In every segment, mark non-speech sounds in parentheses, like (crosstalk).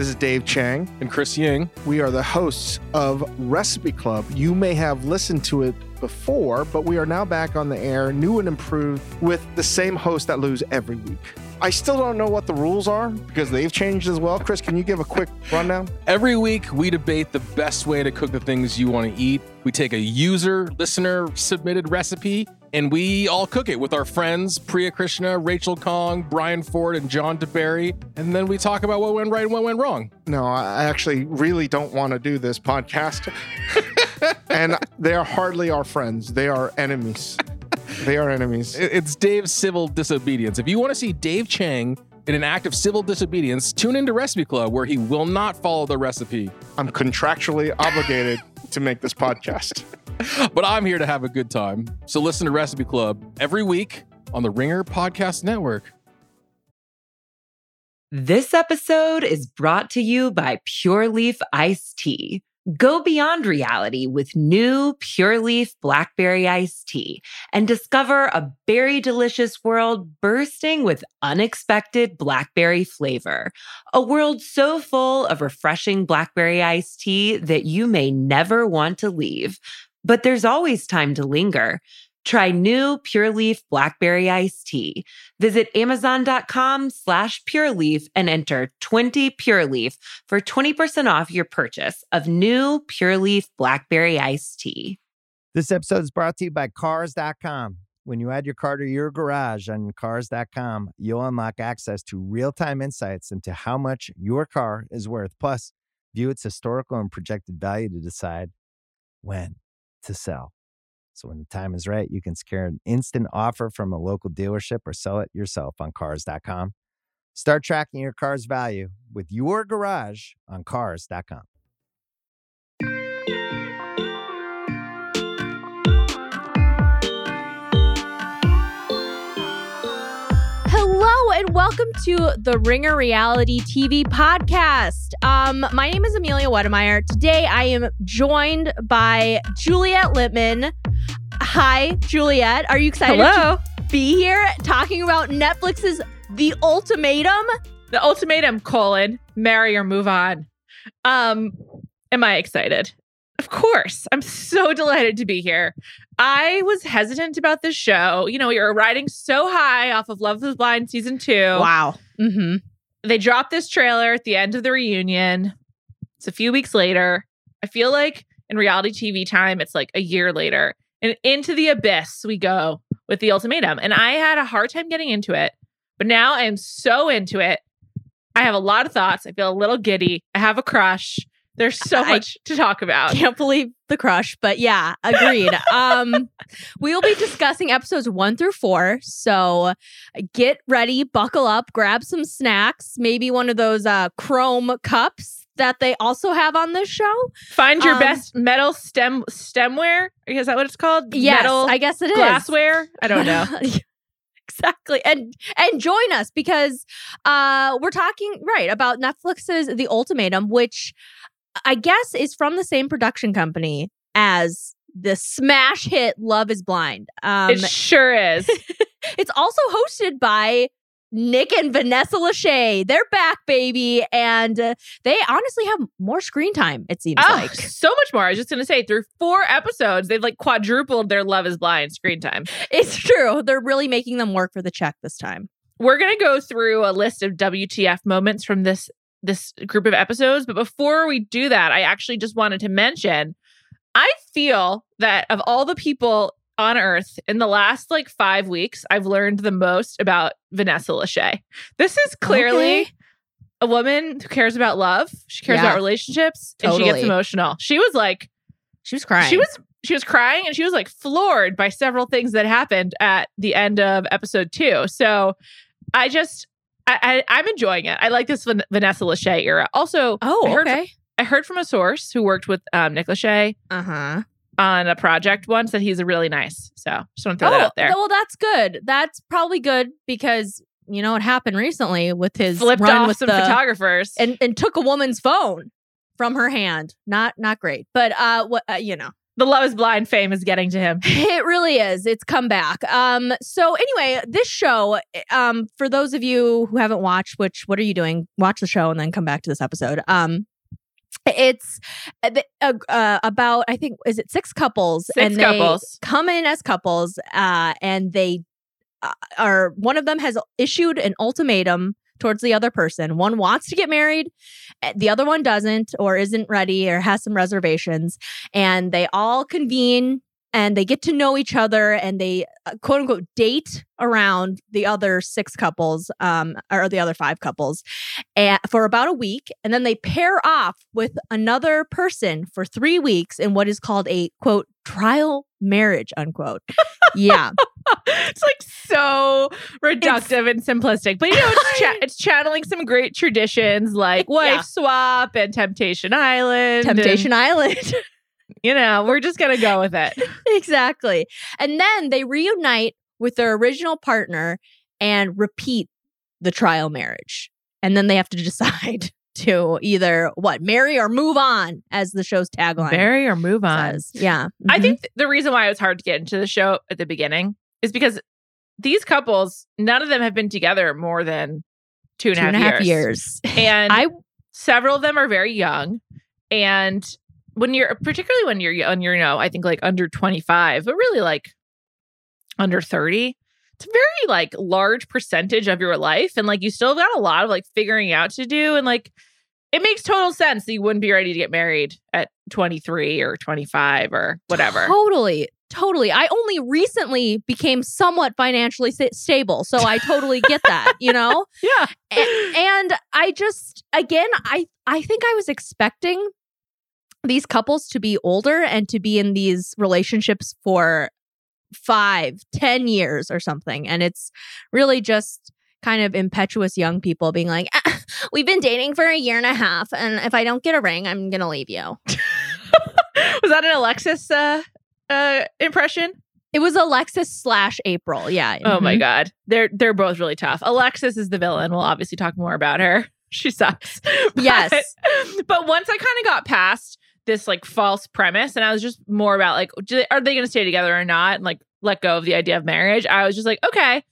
This is Dave Chang. And Chris Ying. We are the hosts of Recipe Club. You may have listened to it before, but we are now back on the air, new and improved, with the same host that lose every week. I still don't know what the rules are because they've changed as well. Chris, can you give a quick rundown? Every week, we debate the best way to cook the things you want to eat. We take a user, listener submitted recipe and we all cook it with our friends Priya Krishna, Rachel Khong, Bryan Ford, and John deBary. And then we talk about what went right and what went wrong. No, I actually really don't want to do this podcast. (laughs) and they are hardly our friends, they are enemies. They are enemies. It's Dave's civil disobedience. If you want to see Dave Chang in an act of civil disobedience, tune into Recipe Club where he will not follow the recipe. I'm contractually obligated to make this podcast. (laughs) but I'm here to have a good time. So listen to Recipe Club every week on the Ringer Podcast Network. This episode is brought to you by Pure Leaf Iced Tea. Go beyond reality with new Pure Leaf Blackberry Iced Tea and discover a berry delicious world bursting with unexpected blackberry flavor. A world so full of refreshing blackberry iced tea that you may never want to leave. But there's always time to linger. Try new Pure Leaf Blackberry Iced Tea. Visit Amazon.com slash Pure Leaf and enter 20 Pure Leaf for 20% off your purchase of new Pure Leaf Blackberry Iced Tea. This episode is brought to you by Cars.com. When you add your car to your garage on Cars.com, you'll unlock access to real time insights into how much your car is worth. Plus, view its historical and projected value to decide when to sell. So when the time is right, you can secure an instant offer from a local dealership or sell it yourself on cars.com. Start tracking your car's value with your garage on cars.com. and welcome to the Ringer Reality TV podcast. Um, my name is Amelia Wedemeyer. Today I am joined by Juliet Litman. Hi, Juliet. Are you excited Hello. to be here talking about Netflix's The Ultimatum? The ultimatum, colon, marry or move on. Um, am I excited? Of course. I'm so (laughs) delighted to be here. I was hesitant about this show. You know, you're riding so high off of Love is Blind season two. Wow. Mm-hmm. They dropped this trailer at the end of the reunion. It's a few weeks later. I feel like in reality TV time, it's like a year later. And into the abyss we go with the ultimatum. And I had a hard time getting into it, but now I am so into it. I have a lot of thoughts. I feel a little giddy. I have a crush. There's so I much to talk about. Can't believe the crush, but yeah, agreed. (laughs) um, we will be discussing episodes one through four. So get ready, buckle up, grab some snacks, maybe one of those uh, chrome cups that they also have on this show. Find your Um, best metal stem stemware. Is that what it's called? Yes, metal I guess it is. glassware. I don't know. (laughs) exactly. And and join us because uh we're talking right about Netflix's The Ultimatum, which I guess is from the same production company as the smash hit Love is Blind. Um it sure is. (laughs) it's also hosted by Nick and Vanessa Lachey. They're back, baby. And uh, they honestly have more screen time, it seems Oh, like. so much more. I was just going to say, through four episodes, they've like quadrupled their Love is Blind screen time. It's true. They're really making them work for the check this time. We're going to go through a list of WTF moments from this this group of episodes, but before we do that, I actually just wanted to mention I feel that of all the people on earth in the last like 5 weeks, I've learned the most about Vanessa Lachey. This is clearly Okay. a woman who cares about love. She cares Yeah. about relationships and she gets emotional. She was like She was crying. she was she was crying and she was like floored by several things that happened at the end of episode two. So I just I, I I'm enjoying it. I like this Van- Vanessa Lachey era. Also, Oh, I heard, okay. I heard from a source who worked with um, Nick Lachey Uh huh. on a project once that he's a really nice. So just want to throw that out there. Well, that's good. That's probably good because you know what happened recently with his Flipped run with some the, photographers. and and took a woman's phone from her hand. Not not great, but uh, what uh, you know. The Love is Blind fame is getting to him. (laughs) It really is. It's come back. Um, so anyway, this show, um, for those of you who haven't watched, which what are you doing? Watch the show and then come back to this episode. Um, it's uh, uh, uh, about I think is it six couples Six and they couples. come in as couples, uh, and they uh, are one of them has issued an ultimatum towards the other person. One wants to get married, uh, the other one doesn't, or isn't ready, or has some reservations, and they all convene and they get to know each other and they uh, quote unquote date around the other six couples um or the other five couples and for about a week and then they pair off with another person for 3 weeks in what is called a quote trial marriage unquote yeah (laughs) it's like so reductive and simplistic, but you know, it's, cha- it's channeling some great traditions like wife Yeah. swap and Temptation Island. and, temptation island (laughs) you know, we're just gonna go with it. exactly and then they reunite with their original partner and repeat the trial marriage and then they have to decide to either what marry or move on as the show's tagline Marry or move on. says. yeah I Mhm. think th- the reason why it was hard to get into the show at the beginning is because these couples, none of them have been together more than two and a two half and a half years. years And (laughs) I- several of them are very young. And when you're particularly when you're young, you're you know, I think like under 25, but really like under 30, it's a very like large percentage of your life. And like you still got a lot of like figuring out to do. And like it makes total sense that you wouldn't be ready to get married at 23 or 25 or whatever. totally totally i only recently became somewhat financially sta- stable so i totally get that (laughs) you know Yeah. A- and I just again, I I think I was expecting these couples to be older and to be in these relationships for five, ten years or something, and it's really just kind of impetuous young people being like, "Ah, "We've been dating for a year and a half, and if I don't get a ring, I'm gonna leave you." (laughs) Was that an Alexis uh, uh, impression? It was Alexis slash April, yeah. Oh my Mhm. god, they're they're both really tough. Alexis is the villain. We'll obviously talk more about her. (laughs) She sucks. (laughs) But- Yes. but once I kind of got past this like false premise, and I was just more about like, do they, are they going to stay together or not, and like let go of the idea of marriage. I was just like, okay,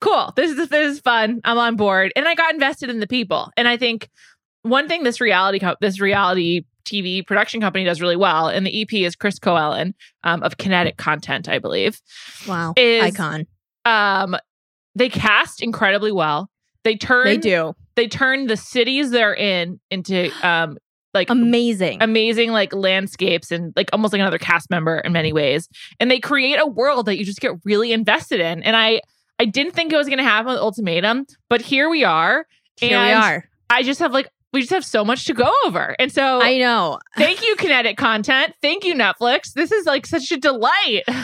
cool. This is this is fun. I'm on board, and I got invested in the people. And I think one thing this reality co- this reality TV production company does really well, and the EP is Chris Coelen um, of Kinetic Content, I believe Wow, is icon. um they cast incredibly well they turn They do they turn the cities they're in into um like amazing. amazing like landscapes and like almost like another cast member in many ways and they create a world that you just get really invested in and i i didn't think it was going to happen with ultimatum but here we are Here we are. i just have like we just have so much to go over and so I know. (laughs) thank you kinetic content thank you netflix this is like such a delight (laughs)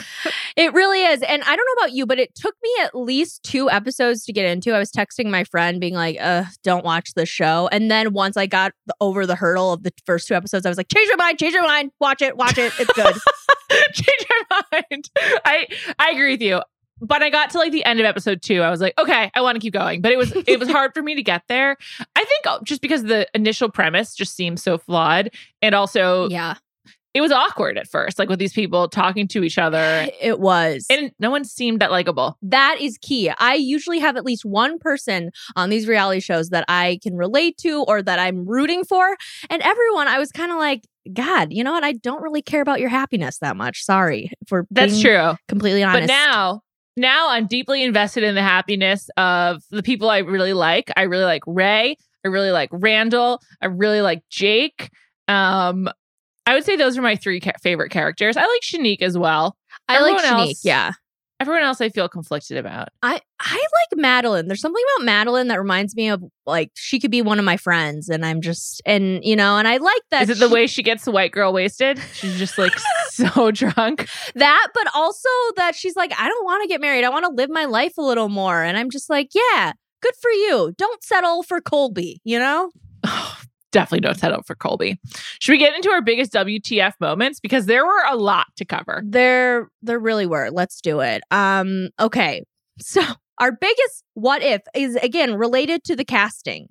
It really is. And I don't know about you, but it took me at least two episodes to get into. I was texting my friend being like, uh, don't watch this show. And then once I got over the hurdle of the first two episodes, I was like, change your mind, change your mind, watch it, watch it. It's good. (laughs) change your mind. I I agree with you. But I got to like the end of episode two. I was like, okay, I want to keep going. But it was it was hard for me to get there. I think uh, just because the initial premise just seemed so flawed, and also yeah, it was awkward at first, like with these people talking to each other, it was. and no one seemed that likable. that is key. I usually have at least one person on these reality shows that I can relate to or that I'm rooting for. And everyone, I was kind of like, God, you know what? I don't really care about your happiness that much. Sorry for That's being true. completely honest. But now, now I'm deeply invested in the happiness of the people I really like. I really like Rae. I really like Randall. I really like Jake. Um, I would say those are my three ca- favorite characters. I like Shanique as well. I like everyone Shanique. else- Yeah. Everyone else I feel conflicted about. I I like Madeline. There's something about Madeline that reminds me of like she could be one of my friends, and I'm just and you know, and I like that. Is it the way she gets the white girl wasted? She's just like (laughs) so (laughs) drunk. that, but also that she's like, I don't want to get married. I want to live my life a little more, and I'm just like, yeah, good for you. Don't settle for Colby. You know, (sighs) oh, Definitely don't settle for Colby. Should we get into our biggest WTF moments? Because there were a lot to cover. there there really were. Let's do it. Um, okay, so our biggest what if is again related to the casting.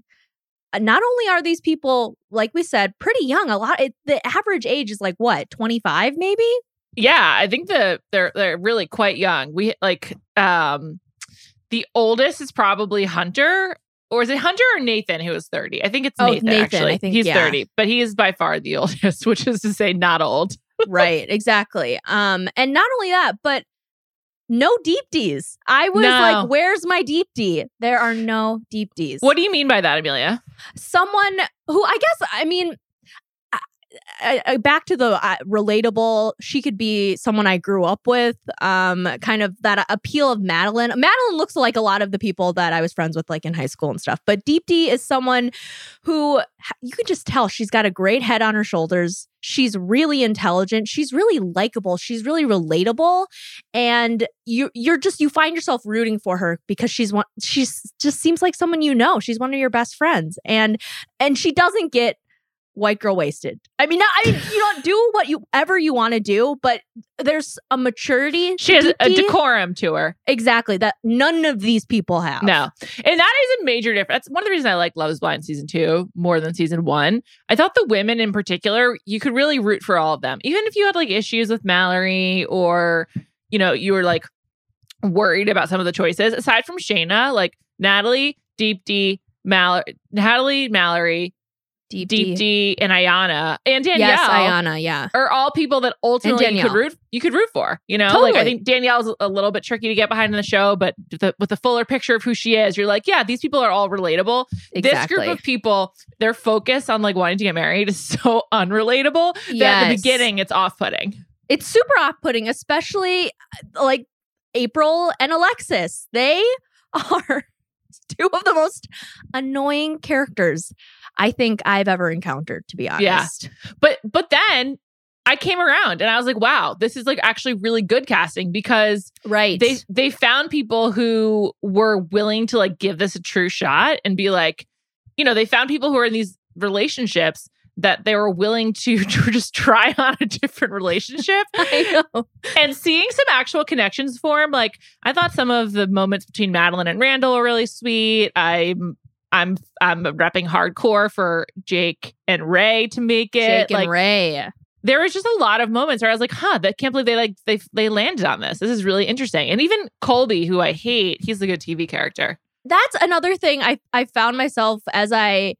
Uh, Not only are these people, like we said, pretty young. A lot. It, the average age is like what, twenty five, maybe. Yeah, I think the they're they're really quite young. We like um the oldest is probably Hunter. Or is it Hunter or Nathan who is 30? I think it's Oh, Nathan, Nathan, actually. I think, He's yeah. 30, but he is by far the (laughs) oldest, which is to say not old. (laughs) right, exactly. Um, and not only that, but no Deepti's. I was No. like, "Where's my Deepti?" There are no Deepti's. What do you mean by that, Amelia? someone who I guess I mean I, I, back to the uh, relatable she could be someone I grew up with um kind of that appeal of Madeline. Madeline looks like a lot of the people that I was friends with like in high school and stuff but Deepti is someone who you can just tell she's got a great head on her shoulders. She's really intelligent. She's really likable. She's really relatable. And you you're just you find yourself rooting for her because she's one she's just seems like someone you know. She's one of your best friends. And and she doesn't get white girl wasted i mean not, i mean you don't do what you ever you want to do but there's a maturity She has a decorum to her. exactly that none of these people have No. And that is a major difference. That's one of the reasons I like Love is Blind season two more than season one. I thought the women in particular, you could really root for all of them. Even if you had like issues with Mallory or, you know, you were like worried about some of the choices, aside from Shaina, like Natalie, Deepti, Mallory, Natalie, Mallory, deep Deepti. D, and Iyanna, and Danielle. yes iyanna yeah Are all people that ultimately you could root you could root for, you know? Like I Totally. think Danielle's a little bit tricky to get behind in the show, but the, with the fuller picture of who she is, you're like, yeah, these people are all relatable. This group of people, their focus on like wanting to get married is (laughs) so unrelatable that at the beginning it's off-putting. it's super off-putting especially uh, like april and alexis they (laughs) are two of the most annoying characters i think i've ever encountered to be honest. Yeah. But but then I came around and I was like, wow, this is like actually really good casting because right they they found people who were willing to like give this a true shot and be like you know they found people who are in these relationships that they were willing to, (laughs) to just try on a different relationship (laughs) I know. and seeing some actual connections form like i thought some of the moments between madeline and randall were really sweet i'm i'm i'm repping hardcore for jake and rae to make it Jake and like Rae. there was just a lot of moments where I was like, huh, that can't believe they like they they landed on this. This is really interesting. And even Colby, who I hate, he's a good TV character. That's another thing I I found myself as I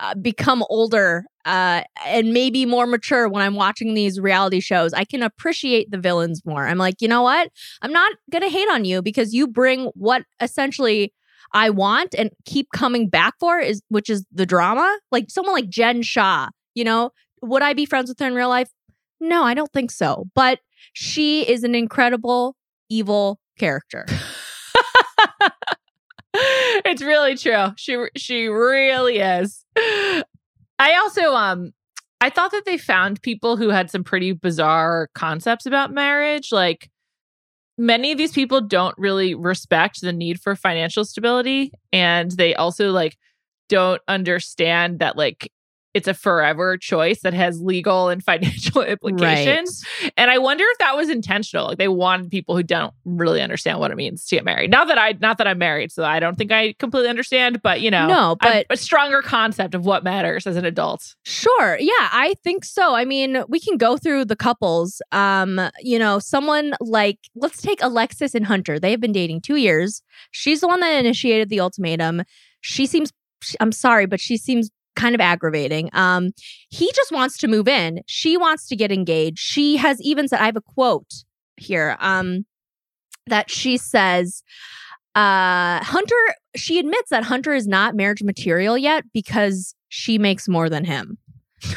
uh, become older uh, and maybe more mature when I'm watching these reality shows. I can appreciate the villains more. I'm like, you know what? I'm not gonna hate on you because you bring what essentially I want and keep coming back for is which is the drama. Like someone like Jen Shah, you know, would I be friends with her in real life? No, I don't think so. But she is an incredible evil character. (laughs) it's really true. She she really is. I also um I thought that they found people who had some pretty bizarre concepts about marriage. Like many of these people don't really respect the need for financial stability and they also like don't understand that like it's a forever choice that has legal and financial (laughs) implications. And I wonder if that was intentional. Like they wanted people who don't really understand what it means to get married. Not that I not that I'm married, so I don't think I completely understand, but you know, No, a- but- a stronger concept of what matters as an adult. Sure. Yeah, I think so. I mean, we can go through the couples. Um, you know, someone like let's take Alexis and Hunter. They have been dating 2 years. She's the one that initiated the ultimatum. She seems I'm sorry, but she seems kind of aggravating. Um, he just wants to move in. She wants to get engaged. She has even said I have a quote here. Um that she says uh Hunter she admits that Hunter is not marriage material yet because she makes more than him.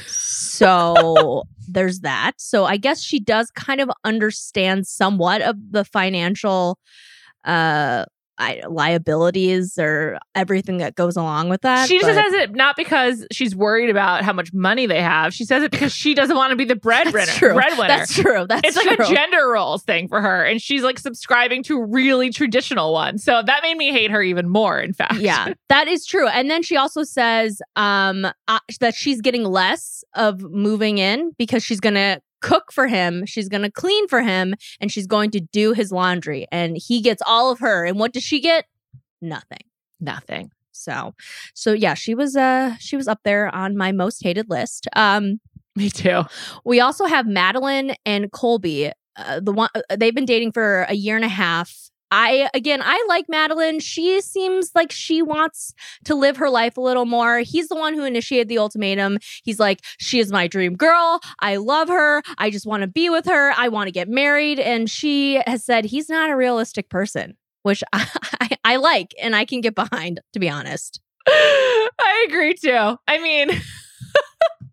So (laughs) there's that. So I guess she does kind of understand somewhat of the financial uh I, liabilities or everything that goes along with that. she just says it not because she's worried about how much money they have. She says it because she doesn't want to be the (laughs) breadwinner. That's true. Breadwinner. That's true. That's it's like a gender roles thing for her, and she's like subscribing to really traditional ones. So that made me hate her even more. In fact, yeah, (laughs) that is true. And then she also says um uh, that she's getting less of moving in because she's going to cook for him, she's going to clean for him, and she's going to do his laundry and he gets all of her. And what does she get? Nothing. nothing. So, so yeah, she was uh she was up there on my most hated list. Um (laughs) Me too. We also have Madeline and Colby. Uh, the one uh, they've been dating for a year and a half. I again, I like Madeline. She seems like she wants to live her life a little more. He's the one who initiated the ultimatum. He's like, "She is my dream girl. I love her. I just want to be with her. I want to get married." And she has said he's not a realistic person, which I, (laughs) I, I like and I can get behind, to be honest. (laughs) I agree too. I mean,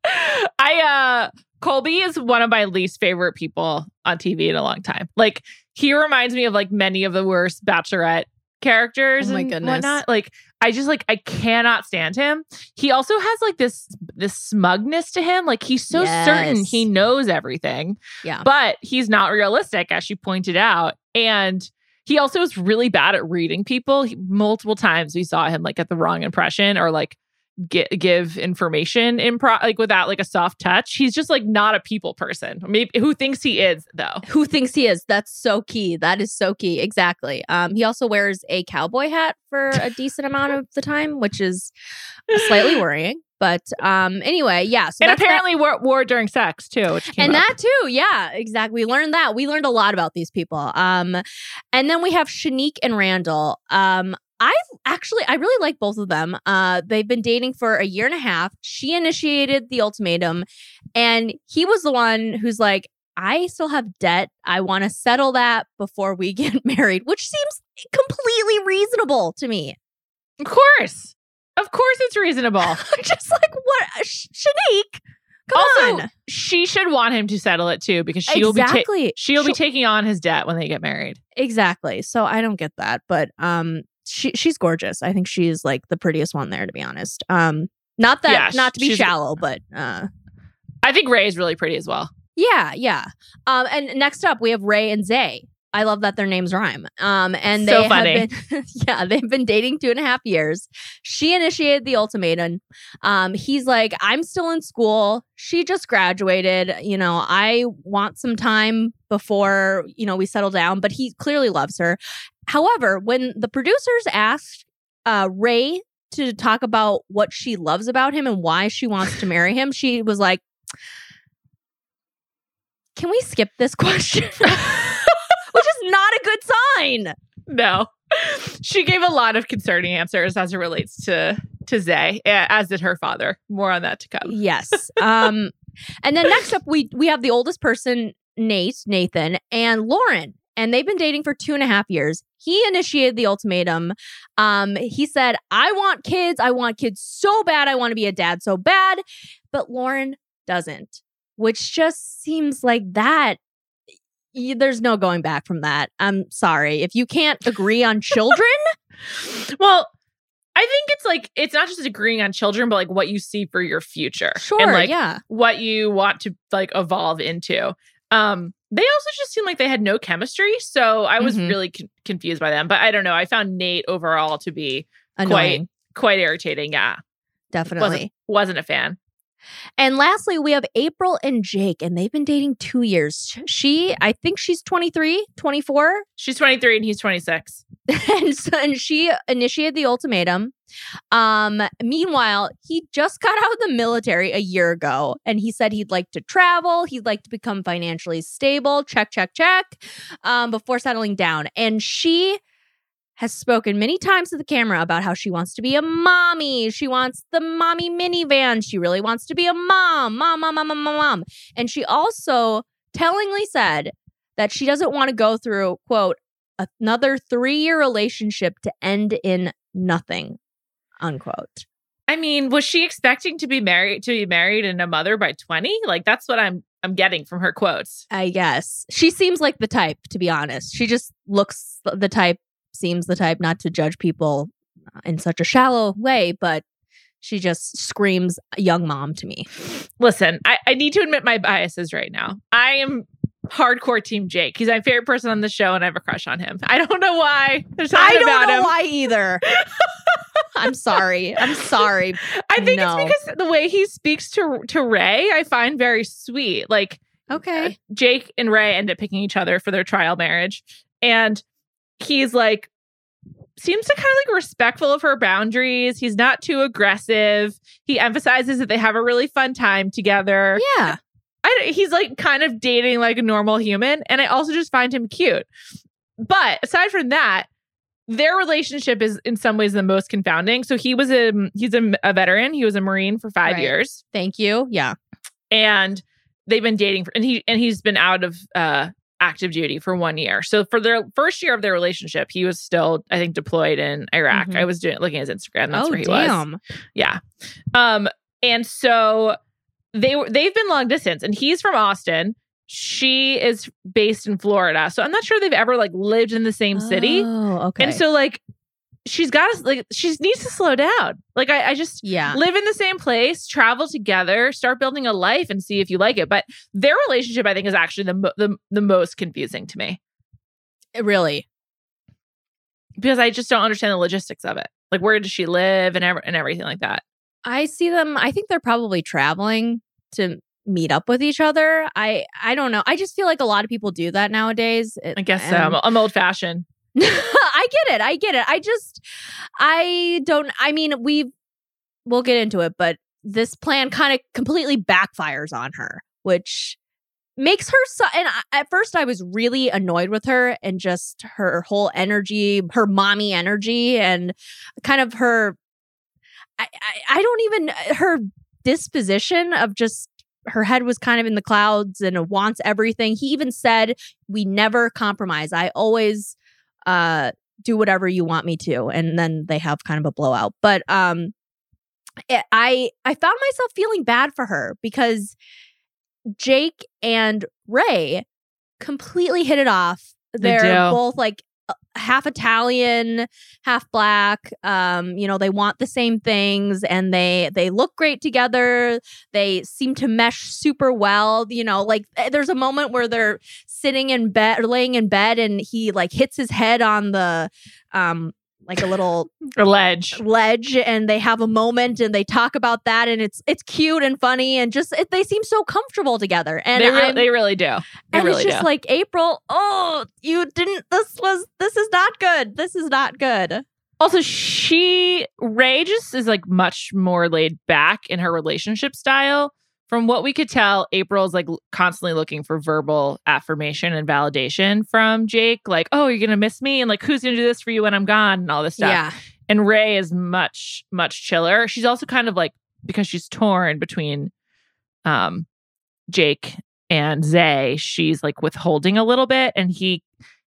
(laughs) I uh Colby is one of my least favorite people on TV in a long time. Like he reminds me of like many of the worst bachelorette characters Oh my and goodness. whatnot. Like I just like I cannot stand him. He also has like this this smugness to him. Like he's so certain he knows everything. Yeah. But he's not realistic, as she pointed out. And he also is really bad at reading people. He, multiple times we saw him like get the wrong impression or like get, give information impro like without like a soft touch. He's just like not a people person. Maybe who thinks he is though. who thinks he is. That's so key. That is so key. Exactly. Um he also wears a cowboy hat for a decent amount of the time which is slightly (laughs) worrying. But um anyway yeah so and that- apparently wore, wore during sex too, and up. that too. Yeah exactly. We learned that. We learned a lot about these people. Um and then we have shanique and randall. Um I've actually I really like both of them. Uh they've been dating for a year and a half. She initiated the ultimatum and he was the one who's like I still have debt. I want to settle that before we (laughs) get married, which seems completely reasonable to me. of course, of course, it's reasonable. (laughs) Just like what Sh- Shanique, come also, on. she should want him to settle it too because she'll be ta- exactly. she'll be She'll- taking on his debt when they get married. Exactly. So I don't get that, but um she she's gorgeous. I think she's like the prettiest one there to be honest. Um not that Yeah, not to be shallow, but uh I think Rae is really pretty as well. yeah, yeah. Um and next up we have Rae and Zay. I love that their names rhyme. Um and So they funny. have been (laughs) yeah, they've been dating two and a half years. She initiated the ultimatum. Um he's like, I'm still in school. She just graduated. You know, I want some time before, you know, we settle down, but he clearly loves her. However, when the producers asked uh, Rae to talk about what she loves about him and why she wants to marry him, she was like, Can we skip this (laughs) question? (laughs) Which is not a good sign. No. She gave a lot of concerning answers as it relates to to Zay, as did her father. More on that to come. Yes. Um, and then next up, we we have the oldest person, Nate, Nathan, and Lauren. And they've been dating for two and a half years. He initiated the ultimatum. Um, he said, I want kids. I want kids so bad. I want to be a dad so bad. But Lauren doesn't, which just seems like that. y- There's no going back from that. I'm sorry. If you can't agree on (laughs) children, Well, I think it's like it's not just agreeing on children, but like what you see for your future. sure. And like yeah. what you want to like evolve into. Um, they also just seemed like they had no chemistry, so I was Mhm. really con- confused by them. But I don't know. I found Nate overall to be Annoying. quite irritating. Yeah, Definitely. wasn't wasn't a fan. And lastly, we have April and Jake, and they've been dating two years. She, I think she's 23, 24. She's twenty three and he's twenty six. (laughs) and, so, and she initiated the ultimatum. Um, meanwhile, he just got out of the military a year ago, and he said he'd like to travel, he'd like to become financially stable. Check, check, check. Um, before settling down, and she has spoken many times to the camera about how she wants to be a mommy. She wants the mommy minivan. She really wants to be a mom, mom, mom, mom, mom, mom, mom. And she also tellingly said that she doesn't want to go through, quote, another three year relationship to end in nothing, unquote. I mean, was she expecting to be married to be married and a mother by 20? Like that's what I'm I'm getting from her quotes. I guess she seems like the type, to be honest. She just looks the type, seems the type not to judge people in such a shallow way, but she just screams young mom to me. Listen, I, I need to admit my biases right now. I am hardcore team Jake. He's my favorite person on the show and I have a crush on him. I don't know why. There's something I don't know him. why either. (laughs) I'm sorry. I'm sorry. I think No. it's because the way he speaks to to Rae, I find very sweet. Like Okay. Uh, Jake and Rae end up picking each other for their trial marriage. And he's like, seems to kind of like respectful of her boundaries. He's not too aggressive. He emphasizes that they have a really fun time together. Yeah. I, he's like kind of dating like a normal human, and I also just find him cute. But aside from that, their relationship is in some ways the most confounding. So he was a he's a, a veteran. He was a marine for five Right. years, Thank you. Yeah. and they've been dating for, and he and he's been out of uh active duty for one year. So for their first year of their relationship, he was still I think deployed in Iraq. Mhm. I was doing looking at his Instagram. That's oh where he was. damn. Yeah. Um, and so they were they've been long distance, and he's from Austin. She is based in Florida. So I'm not sure they've ever like lived in the same city. Oh, okay. And so like she's got to like she needs to slow down. Like I, I just yeah. live in the same place, travel together, start building a life and see if you like it. But their relationship, I think, is actually the mo- the, the most confusing to me eh, Really. because I just don't understand the logistics of it. Like where does she live and ev- and everything like that. I see them. I think they're probably traveling to meet up with each other. I I don't know. I just feel like a lot of people do that nowadays. Eh, I guess so. I'm, I'm old fashioned. (laughs) I get it. I get it. I just I don't I mean, we we'll get into it, but this plan kind of completely backfires on her, which makes her so and I, at first I was really annoyed with her and just her whole energy, her mommy energy and kind of her I I, I don't even her disposition of just her head was kind of in the clouds and wants everything. He even said, "We never compromise. I always uh do whatever you want me to." And then they have kind of a blowout. But um it- I I found myself feeling bad for her because Jake and Rae completely hit it off. They They're do. both like uh, half Italian, half black. Um, you know, they want the same things and they they look great together. They seem to mesh super well. You know, like eh, there's a moment where they're sitting in bed or laying in bed and he like hits his head on the um like a little (laughs) Or ledge. ledge and they have a moment and they talk about that and it's it's cute and funny and just it, they seem so comfortable together and they, really, they really do. They and really it's just do. like April oh you didn't this was this is not good this is not good also, she Rae just is like much more laid back in her relationship style. From what we could tell, April's like constantly looking for verbal affirmation and validation from Jake, like, "Oh, you're gonna miss me," and like, "Who's gonna do this for you when I'm gone?" and all this stuff. yeah And Rae is much much chiller. She's also kind of like because she's torn between um Jake and Zay, she's like withholding a little bit and he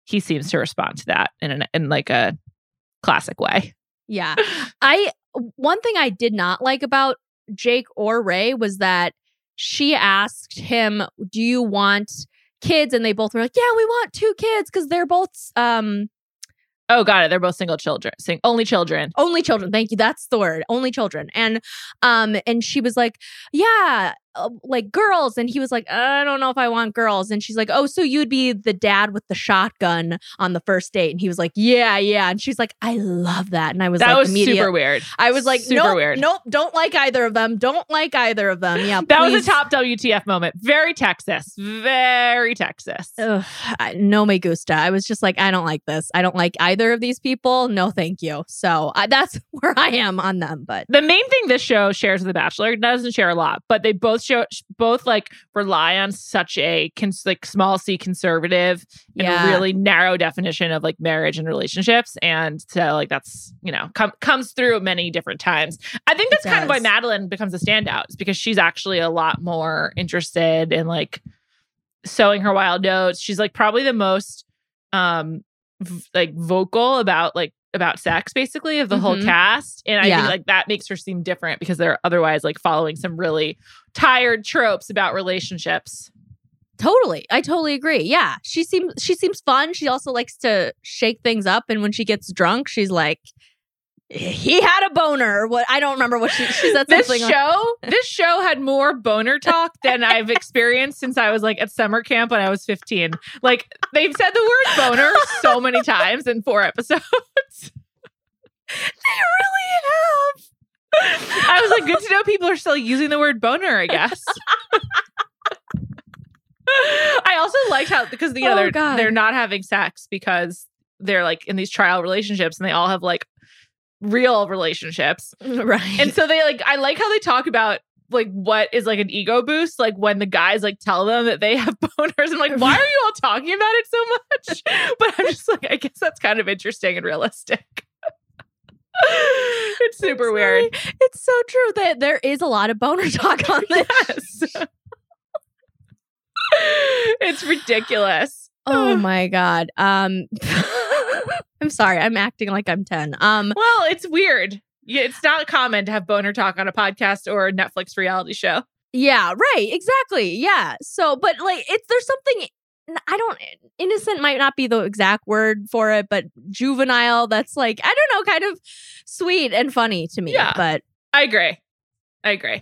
he seems to respond to that in an, in like a classic way. yeah (laughs) I one thing I did not like about Jake or Rae was that she asked him do you want kids? And they both were like yeah we want two kids because they're both um Oh, got it. They're both single children, sing- only children. only children. Thank you. That's the word. Only children. And um and she was like yeah uh, like girls and he was like i don't know if i want girls and she's like oh so you'd be the dad with the shotgun on the first date and he was like yeah yeah and she's like i love that and i was that like was super weird. i was like super nope weird. nope don't like either of them don't like either of them yeah That was a top WTF moment. Very Texas. Very Texas. Ugh, I- no me gusta. I was just like, I don't like this. I don't like either of these people. No, thank you. So I, that's (laughs) where I am on them. But the main thing this show shares with The Bachelor doesn't share a lot, but they both show both like rely on such a cons- like small c conservative and Yeah. really narrow definition of like marriage and relationships, and so like that's you know com- comes through many different times. I think that's kind of why. Madeline becomes a standout, is because she's actually a lot more interested in like sowing her wild notes. She's like probably the most um v- like vocal about like about sex basically of the whole Mhm. cast and i Yeah. think like that makes her seem different because they're otherwise like following some really tired tropes about relationships totally, I totally agree. Yeah, she seems she seems fun. She also likes to shake things up, and when she gets drunk, she's like, "He had a boner." What I don't remember what she she said this something. like- show this show had more boner talk than i've experienced since i was like at summer camp when i was 15 like they've said the word boner so many times in four episodes they really have. i was like good to know people are still using the word boner i guess I also liked how because you know Oh, they're they're not having sex because they're like in these trial relationships and they all have like real relationships. (laughs) right. And so they like I like how they talk about like what is like an ego boost like when the guys like tell them that they have (laughs) boners i'm like why are you all talking about it so much (laughs) but i'm just like i guess that's kind of interesting and realistic it's super weird It's so true that there is a lot of boner talk on this. yes it's ridiculous Oh (laughs) my god. Um (laughs) I'm sorry. I'm acting like I'm 10. Um well it's weird yeah, it's not common to have boner talk on a podcast or a netflix reality show yeah, right. Exactly. Yeah. So but like it's there's something I don't innocent might not be the exact word for it, but juvenile that's like I don't know, kind of sweet and funny to me. Yeah. But i agree i agree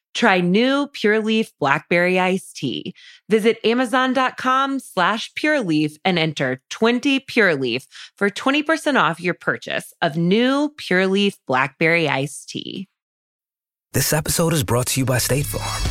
Try new Pure Leaf Blackberry Iced Tea. Visit Amazon.com slash Pure Leaf and enter 20 Pure Leaf for 20% off your purchase of new Pure Leaf Blackberry Iced Tea. This episode is brought to you by State Farm.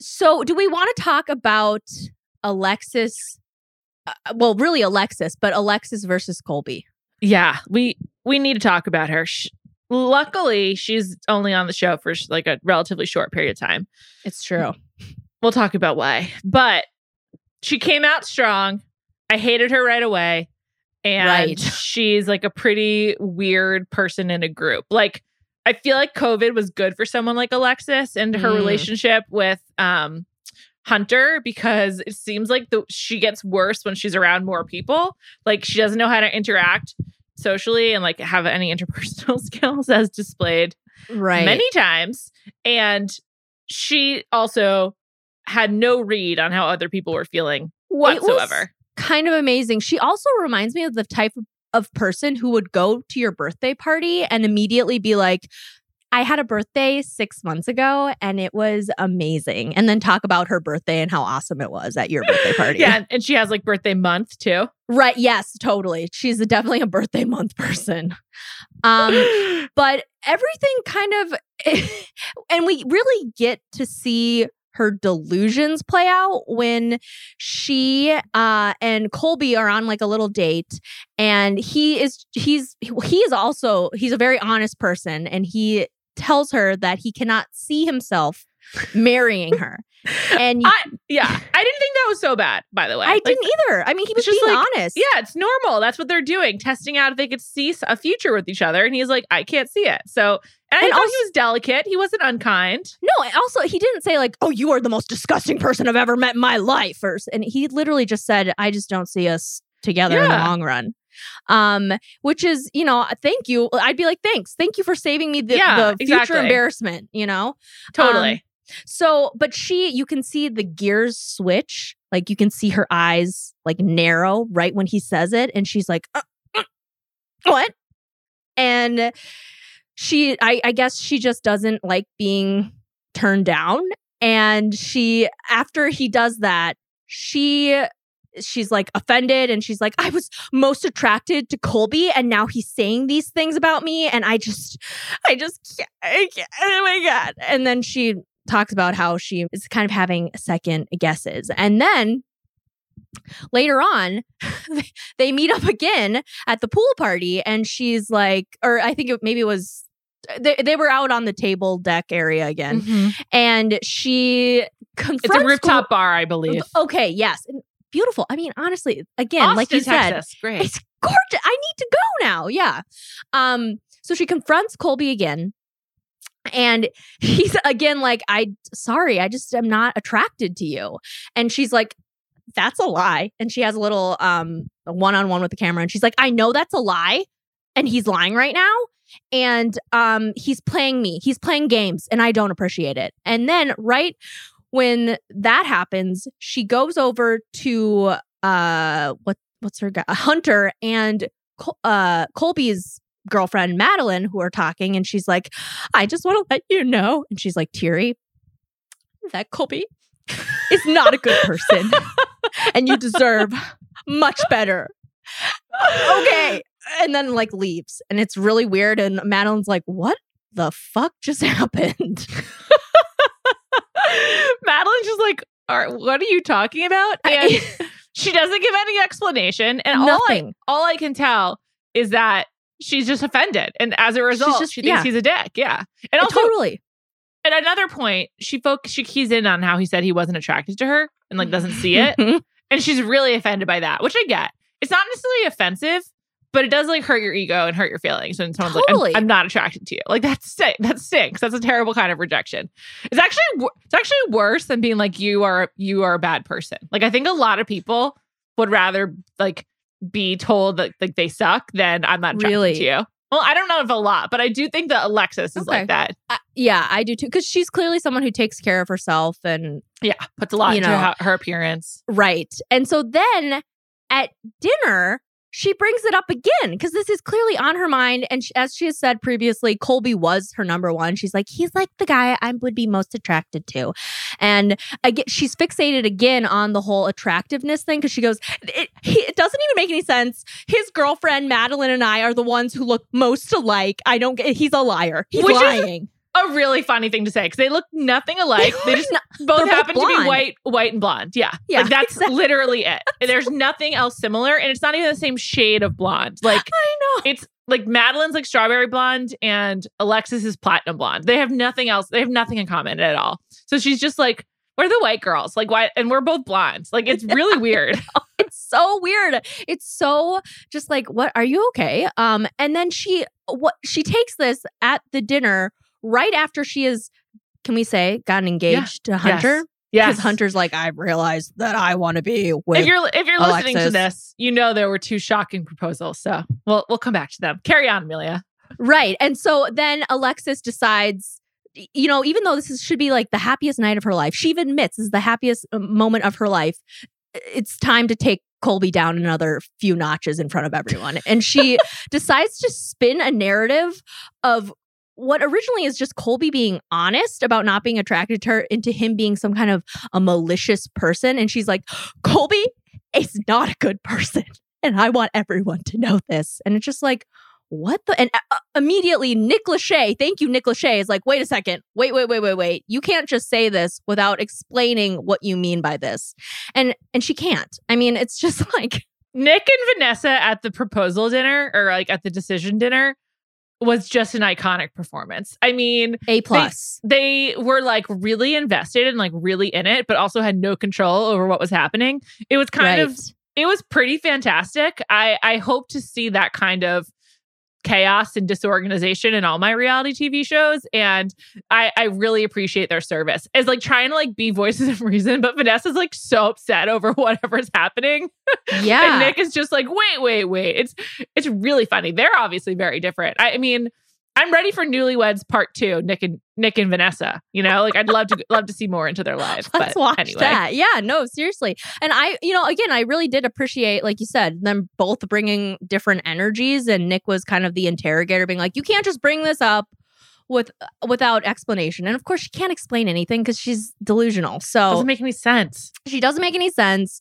So do we want to talk about Alexis uh, well, really Alexis, but Alexis versus Colby. Yeah, we we need to talk about her. Sh- luckily, she's only on the show for like a relatively short period of time. It's true. We'll talk about why. But she came out strong. I hated her right away. And Right. she's like a pretty weird person in a group. Like I feel like COVID was good for someone like Alexis and her Mm. relationship with um Hunter because it seems like the she gets worse when she's around more people. Like she doesn't know how to interact socially and like have any (laughs) interpersonal skills as displayed Right. many times. And she also had no read on how other people were feeling whatsoever. kind of amazing. She also reminds me of the type of, of person who would go to your birthday party and immediately be like, I had a birthday six months ago and it was amazing. And then talk about her birthday and how awesome it was at your birthday (laughs) party. Yeah, and she has like birthday month too. Right. Yes, totally. She's definitely a birthday month person. Um, (laughs) but everything kind of (laughs) and we really get to see her delusions play out when she uh and Colby are on like a little date and he is he's he is also he's a very honest person and he tells her that he cannot see himself marrying her. And I yeah, I didn't think that was so bad, by the way. I Like, didn't either. I mean, he was just being like- honest. Yeah, it's normal. That's what they're doing, testing out if they could see a future with each other. And he's like, I can't see it. So, and I And thought also- he was delicate. He wasn't unkind. No, and also he didn't say like, "Oh, you are the most disgusting person I've ever met in my life," or and he literally just said, "I just don't see us together in the long run." Um, which is, you know, thank you. I'd be like, thanks, thank you for saving me the, Yeah, the future exactly. embarrassment. You know, Totally. Um, so, but she, you can see the gears switch. Like you can see her eyes like narrow right when he says it, and she's like, "Uh, uh, "What?" And she, I, I guess she just doesn't like being turned down. And she, after he does that, she. She's like offended and she's like, I was most attracted to Colby and now he's saying these things about me. And I just, I just can't, I can't, oh my God. And then she talks about how she is kind of having second guesses. And then later on, (laughs) they meet up again at the pool party, and she's like, or I think it, maybe it was. They, they were out on the table deck area again, Mhm. and she confronts It's a rooftop Col- bar, I believe. (laughs) Okay, yes, beautiful. I mean, honestly, again, like you Austin, said, Texas. Great. it's gorgeous. I need to go now. Yeah. Um, so she confronts Colby again. And he's again like, I sorry, I just am not attracted to you. And she's like, that's a lie. And she has a little um one on one with the camera. And she's like, I know that's a lie. And he's lying right now. And um he's playing me. He's playing games and I don't appreciate it. And then right when that happens, she goes over to uh what what's her guy? Hunter and uh Colby's girlfriend Madeline who are talking and she's like, I just want to let you know. And she's like, Teary, that Colby is not a good person. and you deserve much better. okay. And then like leaves. And it's really weird. And Madeline's like, what the fuck just (laughs) happened? Madeline's just like, what are you talking about? And (laughs) she doesn't give any explanation. And all I, Nothing. all I can tell is that she's just offended. And as a result, just- she thinks yeah. he's a dick. Yeah. And also, totally. at another point, she foc- she keys in on how he said he wasn't attracted to her and like doesn't see it. Mm-hmm. and she's really offended by that, which I get. It's not necessarily offensive, but it does like hurt your ego and hurt your feelings when someone's Totally. like, I'm, "I'm not attracted to you." Like that's sti- that stinks. That's a terrible kind of rejection. It's actually it's actually worse than being like you are you are a bad person. Like I think a lot of people would rather like be told that like they suck then I'm not attracted Really? to you. Well, I don't know if a lot, but I do think that Alexis is Okay. like that. I- yeah, I do too. Because she's clearly someone who takes care of herself and Yeah, puts a lot into know. her, her appearance. right. And so then at dinner, she brings it up again because this is clearly on her mind. And sh as she has said previously, Colby was her number one. She's like, he's like the guy I would be most attracted to. And again, she's fixated again on the whole attractiveness thing because she goes, it, he, it doesn't even make any sense. His girlfriend, Madeline, and I are the ones who look most alike. I don't get He's a liar. He's Which is- lying. A really funny thing to say because they look nothing alike. They just both they're both happen to be white, white and blonde. Yeah, Yeah, like that's exactly. literally it. There's nothing else similar, and it's not even the same shade of blonde. Like (laughs) I know. it's like Madeline's like strawberry blonde, and Alexis is platinum blonde. They have nothing else. They have nothing in common at all. So she's just like, we're the white girls, like why? And we're both blondes. Like it's (laughs) really weird. it's so weird. It's so just like, what are you okay? Um, and then she what she takes this at the dinner right after she is, can we say, gotten engaged to Hunter? Yes, Because Hunter's like, I realized that I want to be with If you're if you're listening to this, you know there were two shocking proposals. So we'll we'll come back to them. Carry on, Amelia. Right. And so then Alexis decides, you know, even though this is, should be like the happiest night of her life, she even admits this is the happiest uh, moment of her life. It's time to take Colby down another few notches in front of everyone. And she (laughs) decides to spin a narrative of what originally is just Colby being honest about not being attracted to her into him being some kind of a malicious person. And she's like, Colby is not a good person. And I want everyone to know this. And it's just like, what the? And uh, immediately, Nick Lachey, thank you, Nick Lachey, is like, wait a second, wait, wait, wait, wait, wait. You can't just say this without explaining what you mean by this. And and she can't. I mean, it's just (laughs) like, Nick and Vanessa at the proposal dinner or like at the decision dinner was just an iconic performance. I mean, A plus. they were like really invested and like really in it, but also had no control over what was happening. It was kind of it was pretty fantastic. I I hope to see that kind of chaos and disorganization in all my reality TV shows. And I, I really appreciate their service. It's like trying to like be voices of reason, but Vanessa's like so upset (laughs) over whatever's happening. yeah. And Nick is just like, wait, wait, wait. It's it's really funny. They're obviously very different. I, I mean, I'm ready for Newlyweds Part Two. Nick and Nick and Vanessa. You know, like I'd love to love to see more into their lives. (laughs) Let's but watch anyway, that. Yeah, no, seriously. And I, you know, again, I really did appreciate, like you said, them both bringing different energies. And Nick was kind of the interrogator, being like, "You can't just bring this up with without explanation." And of course, she can't explain anything because she's delusional. So doesn't make any sense. she doesn't make any sense.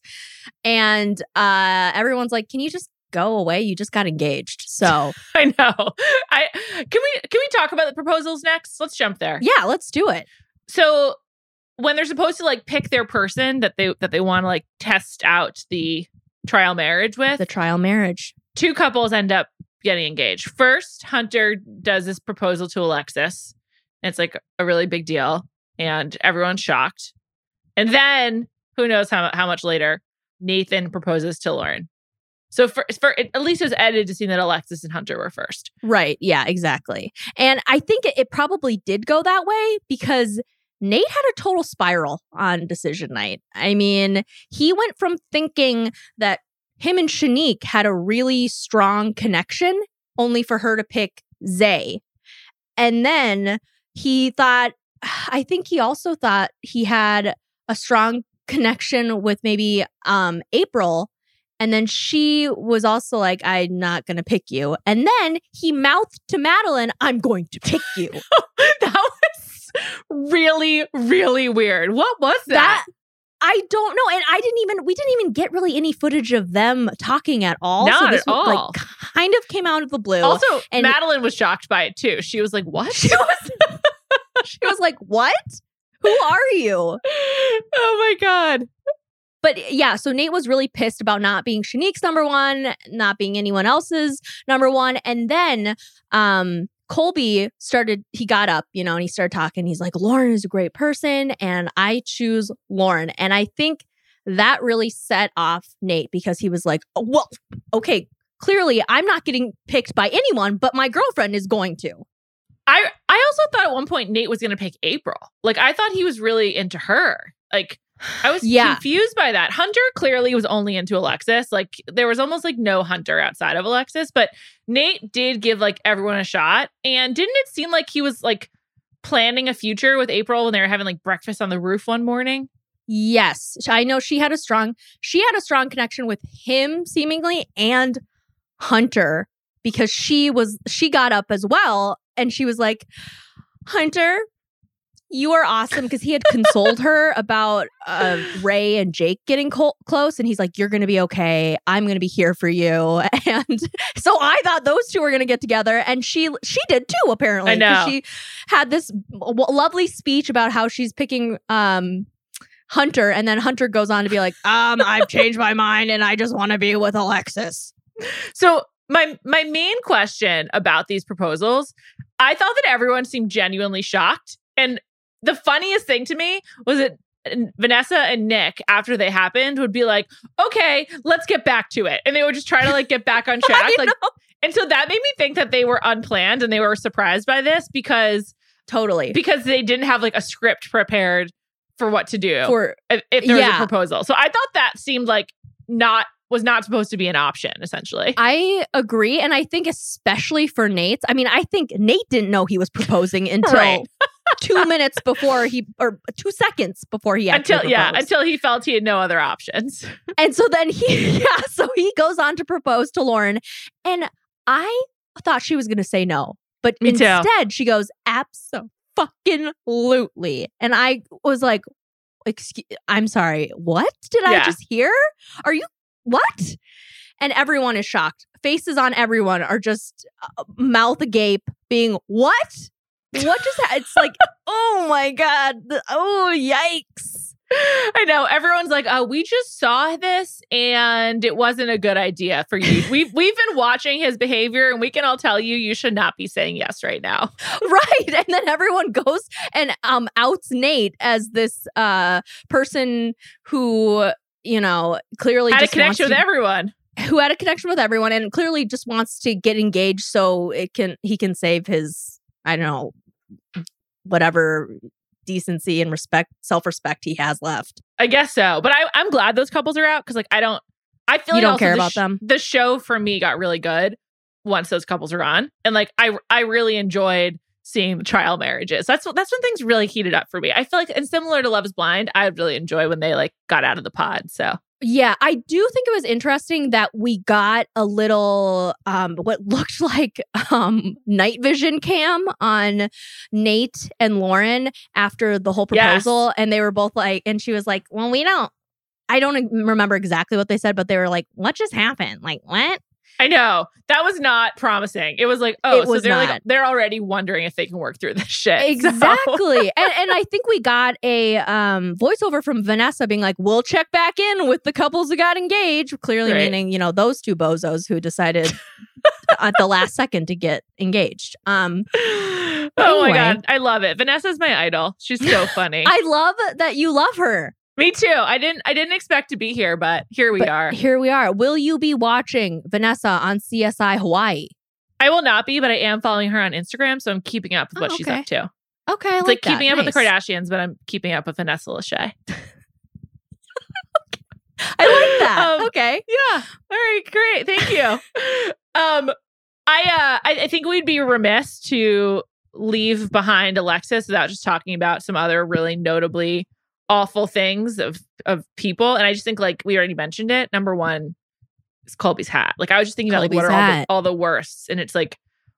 And uh everyone's like, "Can you just go away? You just got engaged." (laughs) So I know. I can we can we talk about the proposals next? Let's jump there. yeah, let's do it. So when they're supposed to like pick their person that they that they want to like test out the trial marriage with, The trial marriage. two couples end up getting engaged. First, Hunter does this proposal to Alexis. It's like a really big deal, and everyone's shocked. And then, who knows how how much later, Nathan proposes to Lauren. So for, for at least it was edited to see that Alexis and Hunter were first. Right. Yeah, exactly. And I think it, it probably did go that way because Nate had a total spiral on decision night. I mean, he went from thinking that him and Shanique had a really strong connection, only for her to pick Zay. And then he thought, (sighs) I think he also thought he had a strong connection with maybe um April. And then she was also like, I'm not going to pick you. And then he mouthed to Madeline, I'm going to pick you. (laughs) that was really, really weird. What was that? that I don't know. And I didn't even, we didn't even get really any footage of them talking at all. Not so this at was, all. like kind of came out of the blue. also, and- Madeline was shocked by it too. She was like, "What?" she was, (laughs) she was like, What? Who are you? (laughs) oh my god! But yeah, so Nate was really pissed about not being Shanique's number one, not being anyone else's number one. And then um Colby started, he got up, you know, and he started talking. He's like, Lauren is a great person, and I choose Lauren. And I think that really set off Nate because he was like, oh, well, okay, clearly I'm not getting picked by anyone, but my girlfriend is going to. I I also thought at one point Nate was going to pick April. Like I thought he was really into her. Like I was Yeah. confused by that. Hunter clearly was only into Alexis. Like there was almost like no Hunter outside of Alexis, but Nate did give like everyone a shot. And didn't it seem like he was like planning a future with April when they were having like breakfast on the roof one morning? Yes, I know she had a strong she had a strong connection with him seemingly and Hunter because she was she got up as well and she was like Hunter you are awesome because he had consoled her about uh, Rae and Jake getting col- close, and he's like, "You're going to be okay. I'm going to be here for you." (laughs) And so I thought those two were going to get together, and she she did too. Apparently, I know. She had this w- lovely speech about how she's picking um, Hunter, and then Hunter goes on to be like, "Um, I've changed my mind, and I just want to be with Alexis." So my my main question about these proposals, I thought that everyone seemed genuinely shocked. And the funniest thing to me was that Vanessa and Nick, after they happened, would be like, okay, let's get back to it. And they would just try to like get back (laughs) on track. Like and so that made me think that they were unplanned and they were surprised by this because Totally. because they didn't have like a script prepared for what to do For if, if there was a proposal. So I thought that seemed like not was not supposed to be an option, essentially. I agree. And I think, especially for Nate, I mean, I think Nate didn't know he was proposing (laughs) until Right. Two (laughs) minutes before he, or two seconds before he actually until yeah, until he felt he had no other options. (laughs) and so then he, (laughs) yeah, so he goes on to propose to Lauren. And I thought she was going to say no. But Me too. instead, she goes, absolutely. And I was like, Excuse, I'm sorry, what did I just hear? Are you, what? And everyone is shocked. Faces on everyone are just uh, mouth agape, being, what? (laughs) What just happened? It's like, oh my God. oh, yikes. I know everyone's like, "Oh, we just saw this and it wasn't a good idea for you." (laughs) We've we've been watching his behavior and we can all tell you you should not be saying yes right now. (laughs) right and then everyone goes and um outs nate as this uh person who you know clearly Had a connection with everyone. who had a connection with everyone and clearly just wants to get engaged so it can he can save his i don't know whatever decency and respect self-respect he has left I guess so, but I I'm glad those couples are out because like I don't I feel You like don't care the about them? The show for me got really good once those couples are on, and like I I really enjoyed seeing the trial marriages. That's what that's when things really heated up for me. I feel like and similar to Love Is Blind, I really enjoy when they like got out of the pod. So Yeah, I do think it was interesting that we got a little um what looked (laughs) like um night vision cam on Nate and Lauren after the whole Yes. proposal and they were both like and she was like, "Well, we don't I don't remember exactly what they said, but they were like, "What just happened?" Like, "What?" I know that was not promising. It was like, oh, It so they're not. like they're already wondering if they can work through this shit. So- Exactly. (laughs) and and I think we got a um voiceover from Vanessa being like, "We'll check back in with the couples who got engaged," clearly Right. meaning, you know, those two bozos who decided (laughs) at the last second to get engaged. Um oh my god, I love it. Vanessa's my idol. She's so (laughs) funny. I love that you love her. Me too. I didn't I didn't expect to be here, but here we But are. Here we are. Will you be watching Vanessa on CSI Hawaii? I will not be, but I am following her on Instagram, so I'm keeping up with what Oh, she's up to. Okay, I It's like, like keeping up with the Kardashians, but I'm keeping up with Vanessa Lachey. (laughs) I like that. Um, okay. Yeah. All right. Great. Thank you. (laughs) um, I uh, I, I think we'd be remiss to leave behind Alexis without just talking about some other really notably awful things of of people. And I just think like we already mentioned it. Number one is Colby's hat. Like I was just thinking about like what are all the, all the worsts, and it's like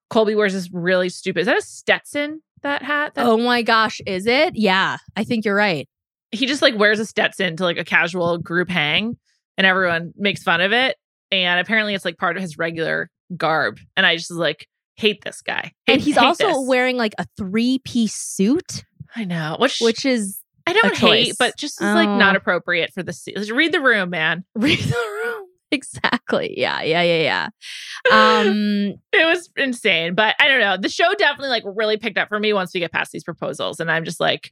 Colby wears this really stupid. Is that a Stetson? That hat? That Oh my gosh, is it? Yeah, I think you're right. he just like wears a Stetson to like a casual group hang and everyone makes fun of it. And apparently it's like part of his regular garb. And I just like hate this guy. And he's also this. wearing like a three piece suit, I know. Which, which is I don't hate, but just is like not Oh. appropriate for the se- Just read the room, man. (laughs) read the room. (laughs) Exactly. Yeah, yeah, yeah, yeah. Um, (laughs) It was insane. But I don't know. The show definitely like really picked up for me once we get past these proposals. And I'm just like,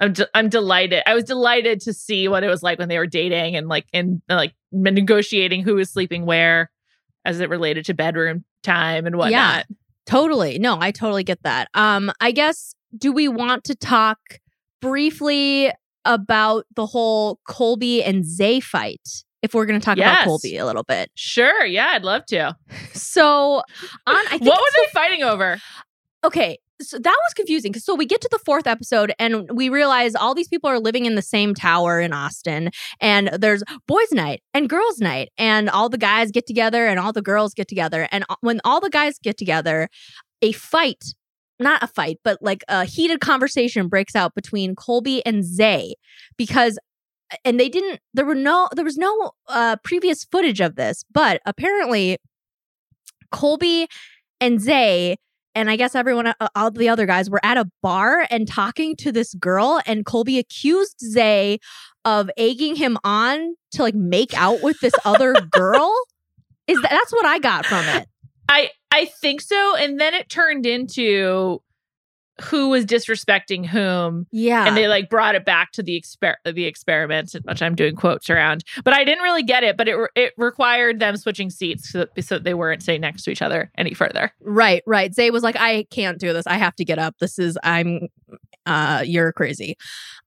I'm de- I'm delighted. I was delighted to see what it was like when they were dating and like in like negotiating who was sleeping where as it related to bedroom time and whatnot. totally. No, I totally get that. Um, I guess do we want to talk briefly about the whole Colby and Zay fight? If we're going to talk Yes. about Colby a little bit. Sure, yeah, I'd love to. So, on I think What were they fighting over? okay so that was confusing so we get to the fourth episode and we realize all these people are living in the same tower in austin and there's boys night and girls night and all the guys get together and all the girls get together and when all the guys get together a fight not a fight but like a heated conversation breaks out between colby and zay because and they didn't there were no there was no uh previous footage of this but apparently colby and zay and I guess everyone, uh, all the other guys were at a bar and talking to this girl, and Colby accused Zay of egging him on to like make out with this other (laughs) girl. Is that that's what I got from it? I I think so. And then it turned into who was disrespecting whom. Yeah, and they like brought it back to the exper- the experiment, which I'm doing quotes around. But I didn't really get it. But it re- it required them switching seats so, so they weren't sitting next to each other any further. right, right. Zay was like, I can't do this. I have to get up. This is I'm. Uh, you're crazy.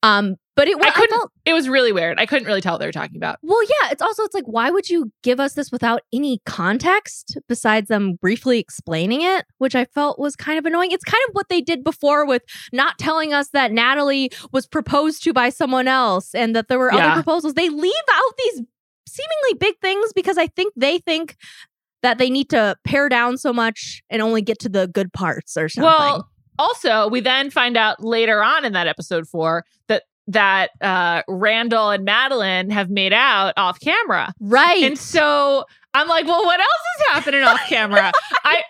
Um, but it I I couldn't- felt It was really weird. I couldn't really tell what they were talking about. Well, yeah, it's also it's like why would you give us this without any context besides them briefly explaining it, which I felt was kind of annoying. It's kind of what they did before with not telling us that Natalie was proposed to by someone else and that there were Yeah. other proposals. They leave out these seemingly big things because I think they think that they need to pare down so much and only get to the good parts or something. Well, also, we then find out later on in that episode four that that uh, Randall and Madeline have made out off camera. right. And so I'm like, well, what else is happening off (laughs) camera? I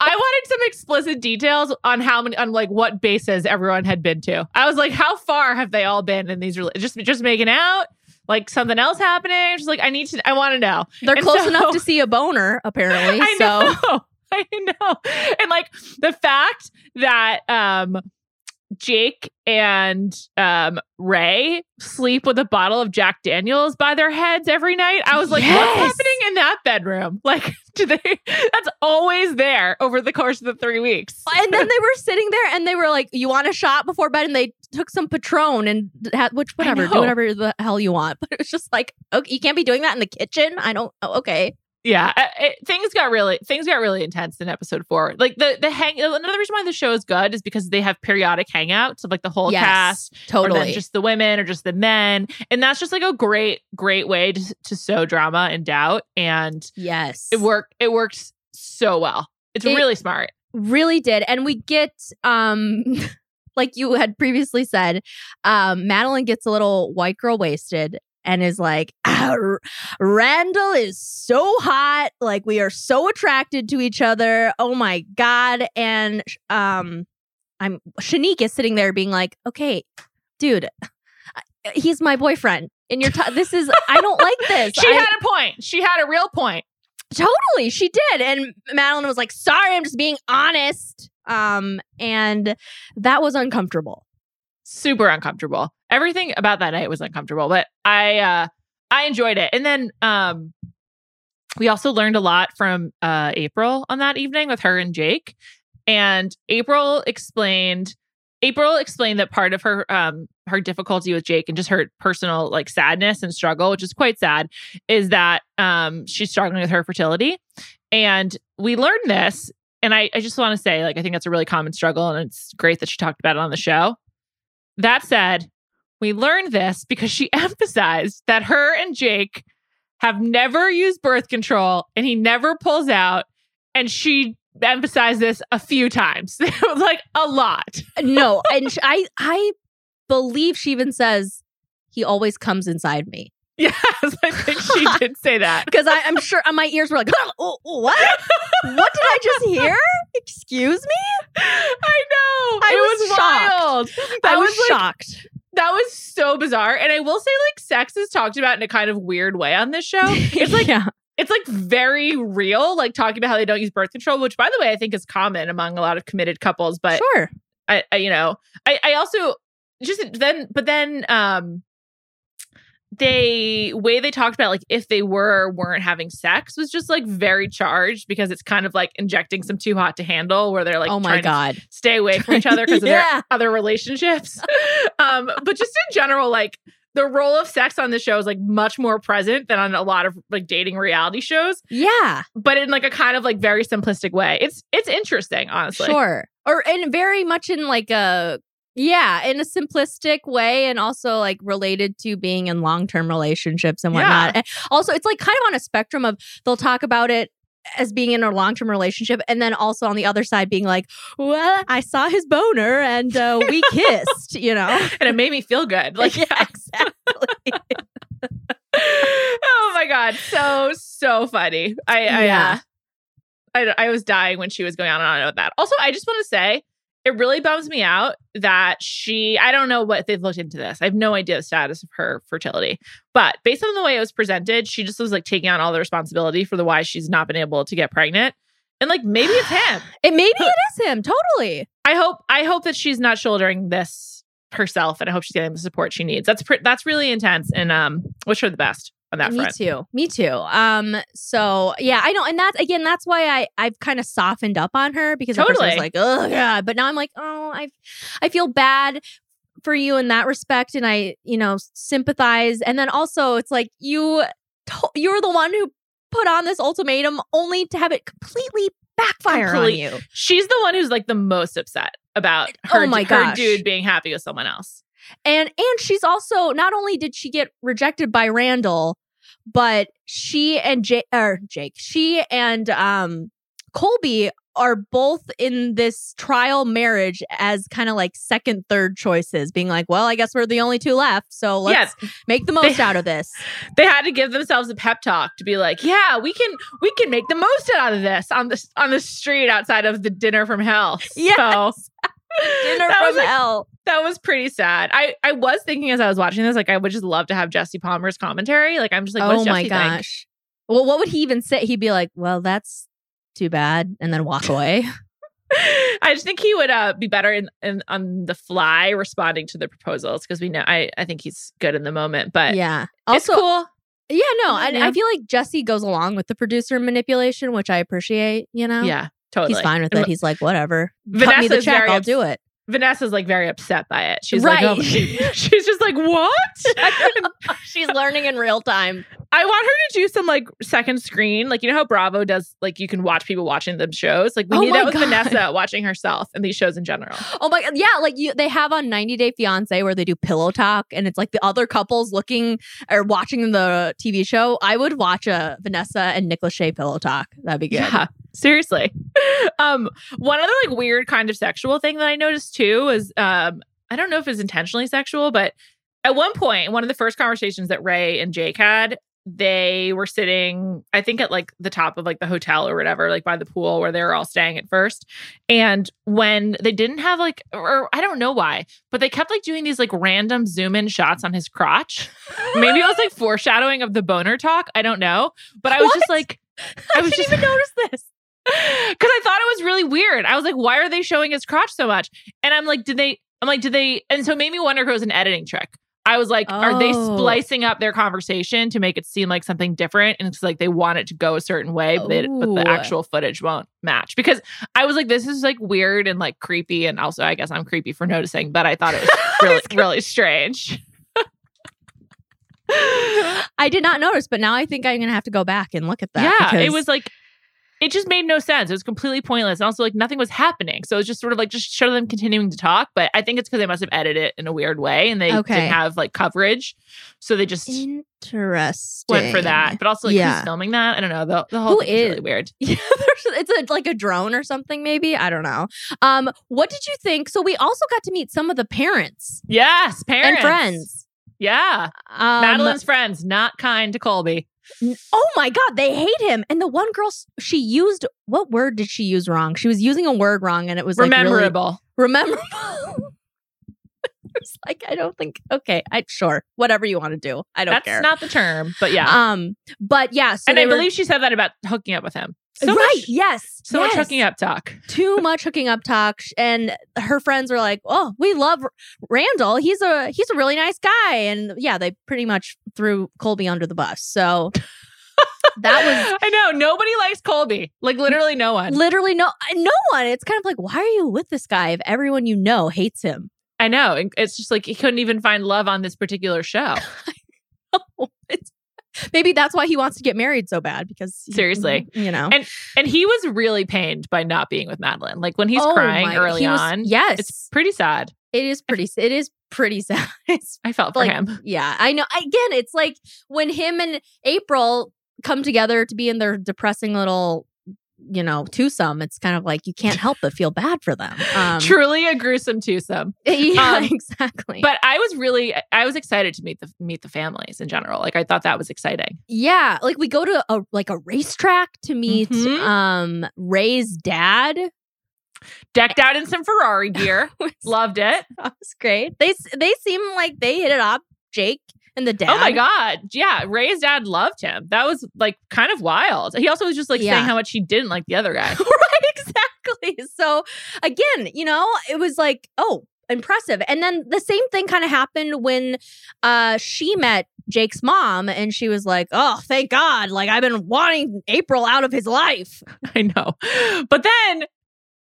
I wanted some explicit details on how many on like what bases everyone had been to. I was like, how far have they all been in these just just making out? Like something else happening? Just like I need to I want to know. They're and close so- enough to (laughs) see a boner, apparently. I so know. (laughs) I know. And like the fact that um Jake and um Rae sleep with a bottle of Jack Daniels by their heads every night. I was like, Yes. what's happening in that bedroom? (laughs) Like, do they that's always there over the course of the three weeks. and then (laughs) they were sitting there and they were like, "You want a shot before bed?" And they took some Patron and had which whatever, do whatever the hell you want. But it was just like, okay, you can't be doing that in the kitchen. I don't. Oh, okay, Yeah, uh, it, things got really things got really intense in episode four. Like the the hang. Another reason why the show is good is because they have periodic hangouts of like the whole yes, cast, totally. just the women or just the men, and that's just like a great great way to to sow drama and doubt, and yes, it worked. It works so well. It's It- really smart. really did and we get um (laughs) like you had previously said um madeline gets a little white girl wasted and is like (laughs) "Ah, randall is so hot like we are so attracted to each other oh my god and um i'm shanique is sitting there being like okay dude he's my boyfriend and you're t- this is i don't like (laughs) this She I- had a point. She had a real point. Totally, she did. And Madeline was like, "Sorry, I'm just being honest." Um, and that was uncomfortable. Super uncomfortable. Everything about that night was uncomfortable, but I uh I enjoyed it. And then um we also learned a lot from uh April on that evening with her and Jake. And April explained April explained that part of her um her difficulty with Jake and just her personal like sadness and struggle, which is quite sad, is that um she's struggling with her fertility. And we learned this, and I, I just want to say, like, I think that's a really common struggle, and it's great that she talked about it on the show. That said, we learned this because she (laughs) emphasized that her and Jake have never used birth control and he never pulls out. And she emphasized this a few times, (laughs) like a lot. Uh, no, (laughs) and I I believe she even says he always comes inside me (laughs) Yes, I think she did say that. (laughs) because I'm sure uh, my ears were like, (laughs) oh, what? what did I just hear? Excuse me? I know. I it was was, shocked. wild. I was, was, like, shocked. That was so bizarre. And I will say, like, sex is talked about in a kind of weird way on this show. It's like yeah, it's like very real, like talking about how they don't use birth control, which by the way, I think is common among a lot of committed couples. But sure. I, I you know, I, I also just then, but then, um, they way they talked about like if they were or weren't having sex was just like very charged because it's kind of like injecting some too hot to handle where they're like oh my god. stay away from each other (laughs) because of their other relationships. (laughs) um, but just in general, like the role of sex on the show is like much more present than on a lot of like dating reality shows, Yeah, but in like a kind of like very simplistic way. It's it's interesting, honestly. sure. Or and very much in like a yeah, in a simplistic way, and also like related to being in long term relationships and Yeah. whatnot. And also, it's like kind of on a spectrum of they'll talk about it as being in a long term relationship, and then also on the other side being like, well, I saw his boner and uh, we kissed, you (laughs) know. And it made me feel good. (laughs) Like yeah, exactly. (laughs) oh my god, so so funny. I I, Yeah. uh, I I was dying when she was going on and on about that. Also, I just want to say it really bums me out that she I don't know what they've looked into this. I have no idea the status of her fertility. But based on the way it was presented, she just was like taking on all the responsibility for the why she's not been able to get pregnant. And like maybe it's him. (sighs) it maybe it is him totally. I hope I hope that she's not shouldering this herself and I hope she's getting the support she needs. That's pre- that's really intense and um wish her the best on that Me front. too. Me too. Um. So yeah, I know, and that's again, that's why I I've kind of softened up on her because first I was Totally. like, oh god, but now I'm like, oh, I I feel bad for you in that respect, and I you know sympathize, and then also it's like you to- you're the one who put on this ultimatum only to have it completely backfire Complete- on you. She's the one who's like the most upset about her, Oh my her dude being happy with someone else. And and she's also not only did she get rejected by Randall, but she and Jake or Jake, she and um Colby are both in this trial marriage as kind of like second, third choices, being like, well, I guess we're the only two left. So let's yes, make the most out of this. (laughs) they had to give themselves a pep talk to be like, yeah, we can we can make the most out of this on the on the street outside of the dinner from hell. Yes. So Dinner That from was, like, that was pretty sad. I I was thinking as I was watching this, like I would just love to have Jesse Palmer's commentary. Like I'm just like, oh my Jesse think? gosh. Well, what would he even say? He'd be like, well, that's too bad, and then walk away. (laughs) I just think he would uh, be better in, in on the fly responding to the proposals because we know I I think he's good in the moment, but yeah. it's Also, cool. Yeah, no, I, I feel like Jesse goes along with the producer manipulation, which I appreciate. You know, Yeah, totally. he's fine with it. He's like, whatever, cut me Vanessa's the check, I'll ups- do it. Vanessa's like very upset by it. She's like, oh, (laughs) she's just like, what? (laughs) She's learning in real time. I want her to do some like second screen, like you know how Bravo does, like you can watch people watching them shows. Like we Oh need that with God. Vanessa watching herself and these shows in general. (gasps) Oh my god, yeah, like you, they have on 90 Day Fiance where they do pillow talk, and it's like the other couples looking or watching the TV show. I would watch a Vanessa and Nick Lachey pillow talk. That'd be good. Yeah, seriously. (laughs) um, one other like weird kind of sexual thing that I noticed too is um, I don't know if it's intentionally sexual, but at one point, in one of the first conversations that Rae and Jake had, they were sitting, I think, at like the top of like the hotel or whatever, like by the pool where they were all staying at first. And when they didn't have like, or I don't know why, but they kept like doing these like random zoom in shots on his crotch. Maybe it was like (laughs) foreshadowing of the boner talk. I don't know. But I was just What? like, I was didn't just even notice this. Because I thought it was really weird. I was like, why are they showing his crotch so much? And I'm like, did they? I'm like, did they? And so it made me wonder if it was an editing trick I was like, are they Oh. splicing up their conversation to make it seem like something different? And it's like they want it to go a certain way, but, it- but the actual footage won't match. Because I was like, this is like weird and like creepy. And also, I guess I'm creepy for noticing, but I thought it was (laughs) really, really strange. I did not notice, but now I think I'm gonna have to go back and look at that. yeah, it was like it just made no sense. It was completely pointless. And also like nothing was happening. So it was just sort of like just show them continuing to talk. But I think it's because they must have edited it in a weird way and they Okay. didn't have like coverage. So they just interesting. went for that. But also like Yeah. who's filming that? I don't know. The, the whole Who is really weird. (laughs) Yeah, it's a, like a drone or something, maybe. I don't know. Um, what did you think? So we also got to meet some of the parents Yes, parents and friends. Yeah. Um, Madeline's friends, not kind to Colby. Oh my god, they hate him. And the one girl, she used what word did she use wrong? She was using a word wrong, and it was like really Rememberable. rememberable. (laughs) it's like I don't think. Okay, I sure whatever you want to do. I don't That's care. not the term, but yeah. Um, but yeah. So and I were- believe she said that about hooking up with him. So right. much, yes. so much hooking up talk. (laughs) too much hooking up talk and her friends were like oh we love randall he's a he's a really nice guy and yeah they pretty much threw colby under the bus so that was (laughs) I know nobody likes Colby. Like literally no one. literally no uh, no one it's kind of like why are you with this guy if everyone you know hates him I know. It's just like he couldn't even find love on this particular show. (laughs) maybe that's why he wants to get married so bad because he- Seriously. Mm-hmm, you know And and he was really pained by not being with Madeline. Like when he's Oh crying my- early he was- on. yes It's pretty sad. it is pretty it is pretty (laughs) sad I felt for like him. yeah i know again it's like when him and april come together to be in their depressing little you know twosome it's kind of like you can't help but feel bad for them (laughs) um Truly a gruesome twosome. (laughs) yeah Um, exactly But I was really I was excited to meet the meet the families in general. Like I thought that was exciting. yeah like we go to a like a racetrack to meet Mhm. um rae's dad Decked out in some Ferrari gear. (laughs) Loved it. that was great they they seem like they hit it off jake and the dad Oh my god. Yeah, Rae's dad loved him. That was like kind of wild. He also was just like Yeah. saying how much he didn't like the other guy. (laughs) right exactly so again you know it was like oh impressive and then the same thing kind of happened when uh she met jake's mom and she was like oh thank god like i've been wanting april out of his life (laughs) I know. But then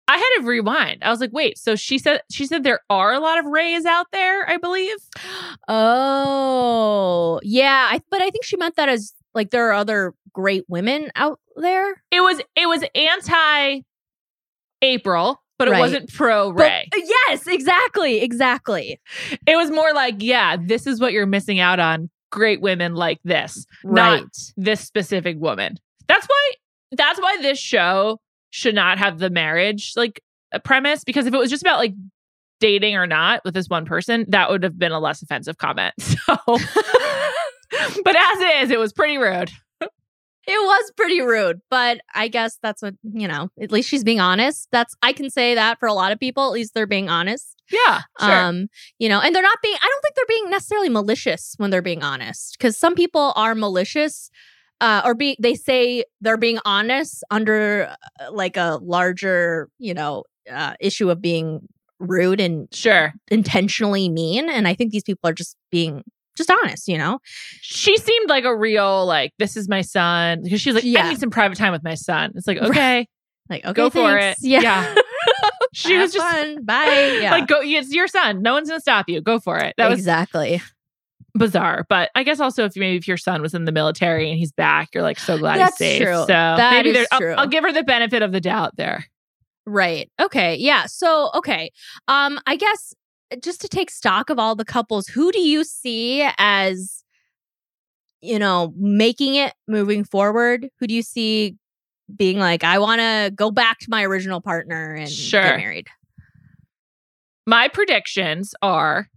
I had to rewind. I was like, wait, so she said she said there are a lot of Raes out there, I believe. (gasps) oh yeah I, but i think she meant that as like there are other great women out there It was it was anti April, but it Right. wasn't pro Rae. Uh, yes exactly exactly It was more like, yeah, this is what you're missing out on. Great women like this, right not this specific woman. That's why that's why this show should not have the marriage like a premise because if it was just about like dating or not with this one person, that would have been a less offensive comment. (laughs) So (laughs) but as is, it was pretty rude. It was pretty rude, but I guess that's what, you know, at least she's being honest. That's I can say that for a lot of people, at least they're being honest. Yeah, sure. Um, you know, and they're not being I don't think they're being necessarily malicious when they're being honest cuz some people are malicious uh or be they say they're being honest under uh, like a larger, you know, uh issue of being rude and sure. intentionally mean and I think these people are just being just honest, you know. She seemed like a real like this is my son because she's like Yeah. I need some private time with my son. It's like okay, Like, okay, Go for it. Yeah. Yeah. (laughs) she Have was just fun. bye. (laughs) Yeah. like go. It's your son. No one's gonna stop you. Go for it. That was exactly. Bizarre. But I guess also if you maybe if your son was in the military and he's back, you're like so glad That's he's safe. true. So That maybe there- I'll- I'll, give her the benefit of the doubt there. Right. Okay. Yeah. So, okay. Um, I guess just to take stock of all the couples, who do you see as, you know, making it moving forward? Who do you see being like, I want to go back to my original partner and Sure. get married? My predictions are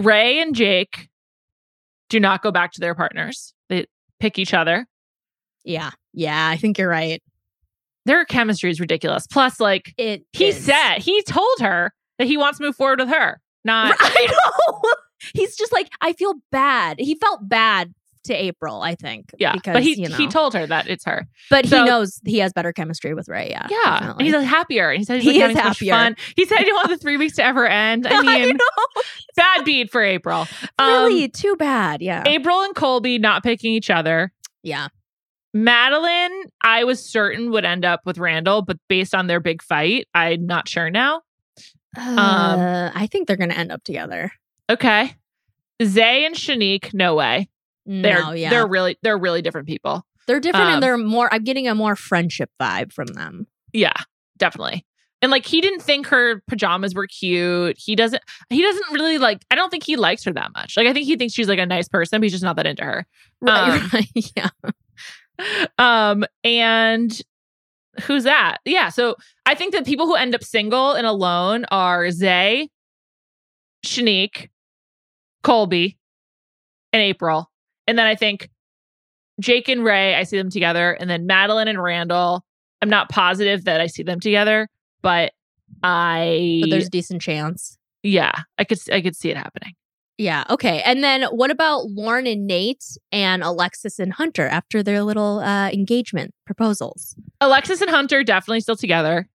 Rae and Jake do not go back to their partners. They pick each other. Yeah. Yeah. I think you're right. Their chemistry is ridiculous. Plus, like It he is. said, he told her that he wants to move forward with her. Not (laughs) I know. (laughs) He's just like, I feel bad. He felt bad to April, I think. Yeah, because but he you know, he told her that it's her. but he knows he has better chemistry with Rae. Yeah, Yeah, and he's happier. He said he's He like, is having so much happier. fun. He said he didn't want (laughs) the three weeks to ever end. I (laughs) I mean, know. bad beat for April. (laughs) Um, really too bad. Yeah, April and Colby not picking each other. yeah. Madeline, I was certain would end up with Randall, but based on their big fight, I'm not sure now. Uh, I think they're gonna end up together. Okay. Zay and Shanique, no way. They're no, yeah, they're really they're really different people. They're different um, and they're more. I'm getting a more friendship vibe from them. Yeah, definitely. And like he didn't think her pajamas were cute. He doesn't he doesn't really like I don't think he likes her that much. Like I think he thinks she's like a nice person, but he's just not that into her. Right, Um, right. (laughs) Yeah. (laughs) Um and who's that? Yeah, so I think that people who end up single and alone are Zay, Shanique, Colby, and April. And then I think Jake and Rae, I see them together, and then Madeline and Randall. I'm not positive that I see them together, but I But there's a decent chance. yeah, I could I could see it happening. Yeah. Okay. And then what about Lauren and Nate and Alexis and Hunter after their little uh, engagement proposals? Alexis and Hunter definitely still together.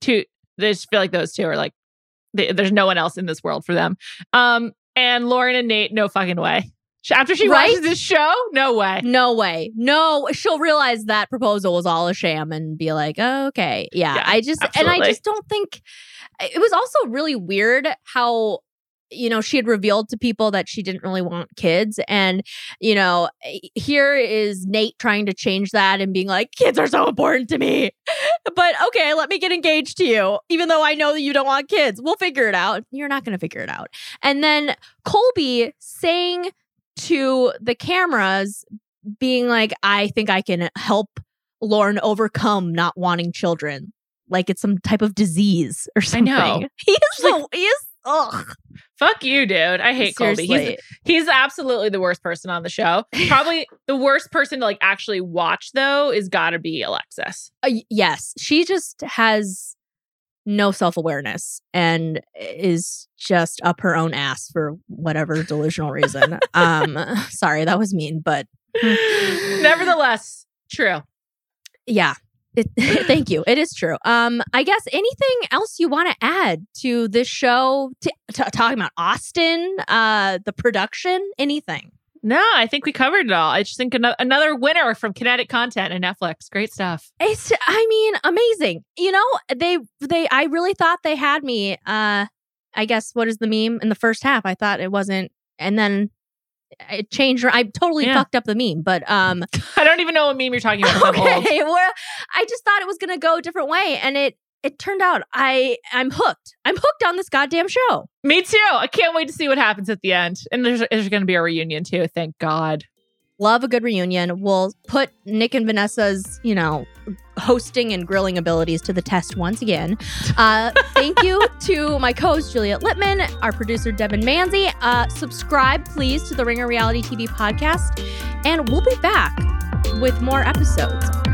Two, they just feel like those two are like they, there's no one else in this world for them. Um, and Lauren and Nate, no fucking way. After she Right? watches this show, no way. No way. No, she'll realize that proposal was all a sham and be like, oh, okay. Yeah. Yeah, I just, and. I just don't think it was also really weird how. You know, she had revealed to people that she didn't really want kids. And, you know, here is Nate trying to change that and being like, kids are so important to me. (laughs) But okay, let me get engaged to you, even though I know that you don't want kids. We'll figure it out. You're not going to figure it out. And then Colby saying to the cameras, being like, I think I can help Lauren overcome not wanting children. Like it's some type of disease or I something. know. (laughs) He is like- so, he is, ugh. Fuck you, dude. I hate Colby. He's he's absolutely the worst person on the show. (laughs) Probably the worst person to like actually watch though is got to be Alexis. Uh, yes, she just has no self awareness and is just up her own ass for whatever delusional reason. (laughs) um, (laughs) sorry, that was mean, but (laughs) Nevertheless, true. yeah. It, thank you. It is true. Um, I guess anything else you want to add to this show? To, to talking about Austin, uh, the production, anything? No, I think we covered it all. I just think another, another winner from Kinetic Content and Netflix. Great stuff. It's, I mean, amazing. You know, they, they, I really thought they had me. Uh, I guess what is the meme in the first half? I thought it wasn't, and then it changed. I totally Yeah. fucked up the meme, but um, (laughs) I don't even know what meme you're talking about. (laughs) Okay, well, I just thought it was gonna go a different way, and it it turned out I I'm hooked. I'm hooked on this goddamn show. Me too. I can't wait to see what happens at the end. And there's, there's going to be a reunion too. Thank God. Love a good reunion. We'll put Nick and Vanessa's, you know, hosting and grilling abilities to the test once again. (laughs) Uh, thank you to my co-host Juliet Litman, our producer Devon Manze. Uh, subscribe, please, to the Ringer Reality TV podcast, and we'll be back with more episodes.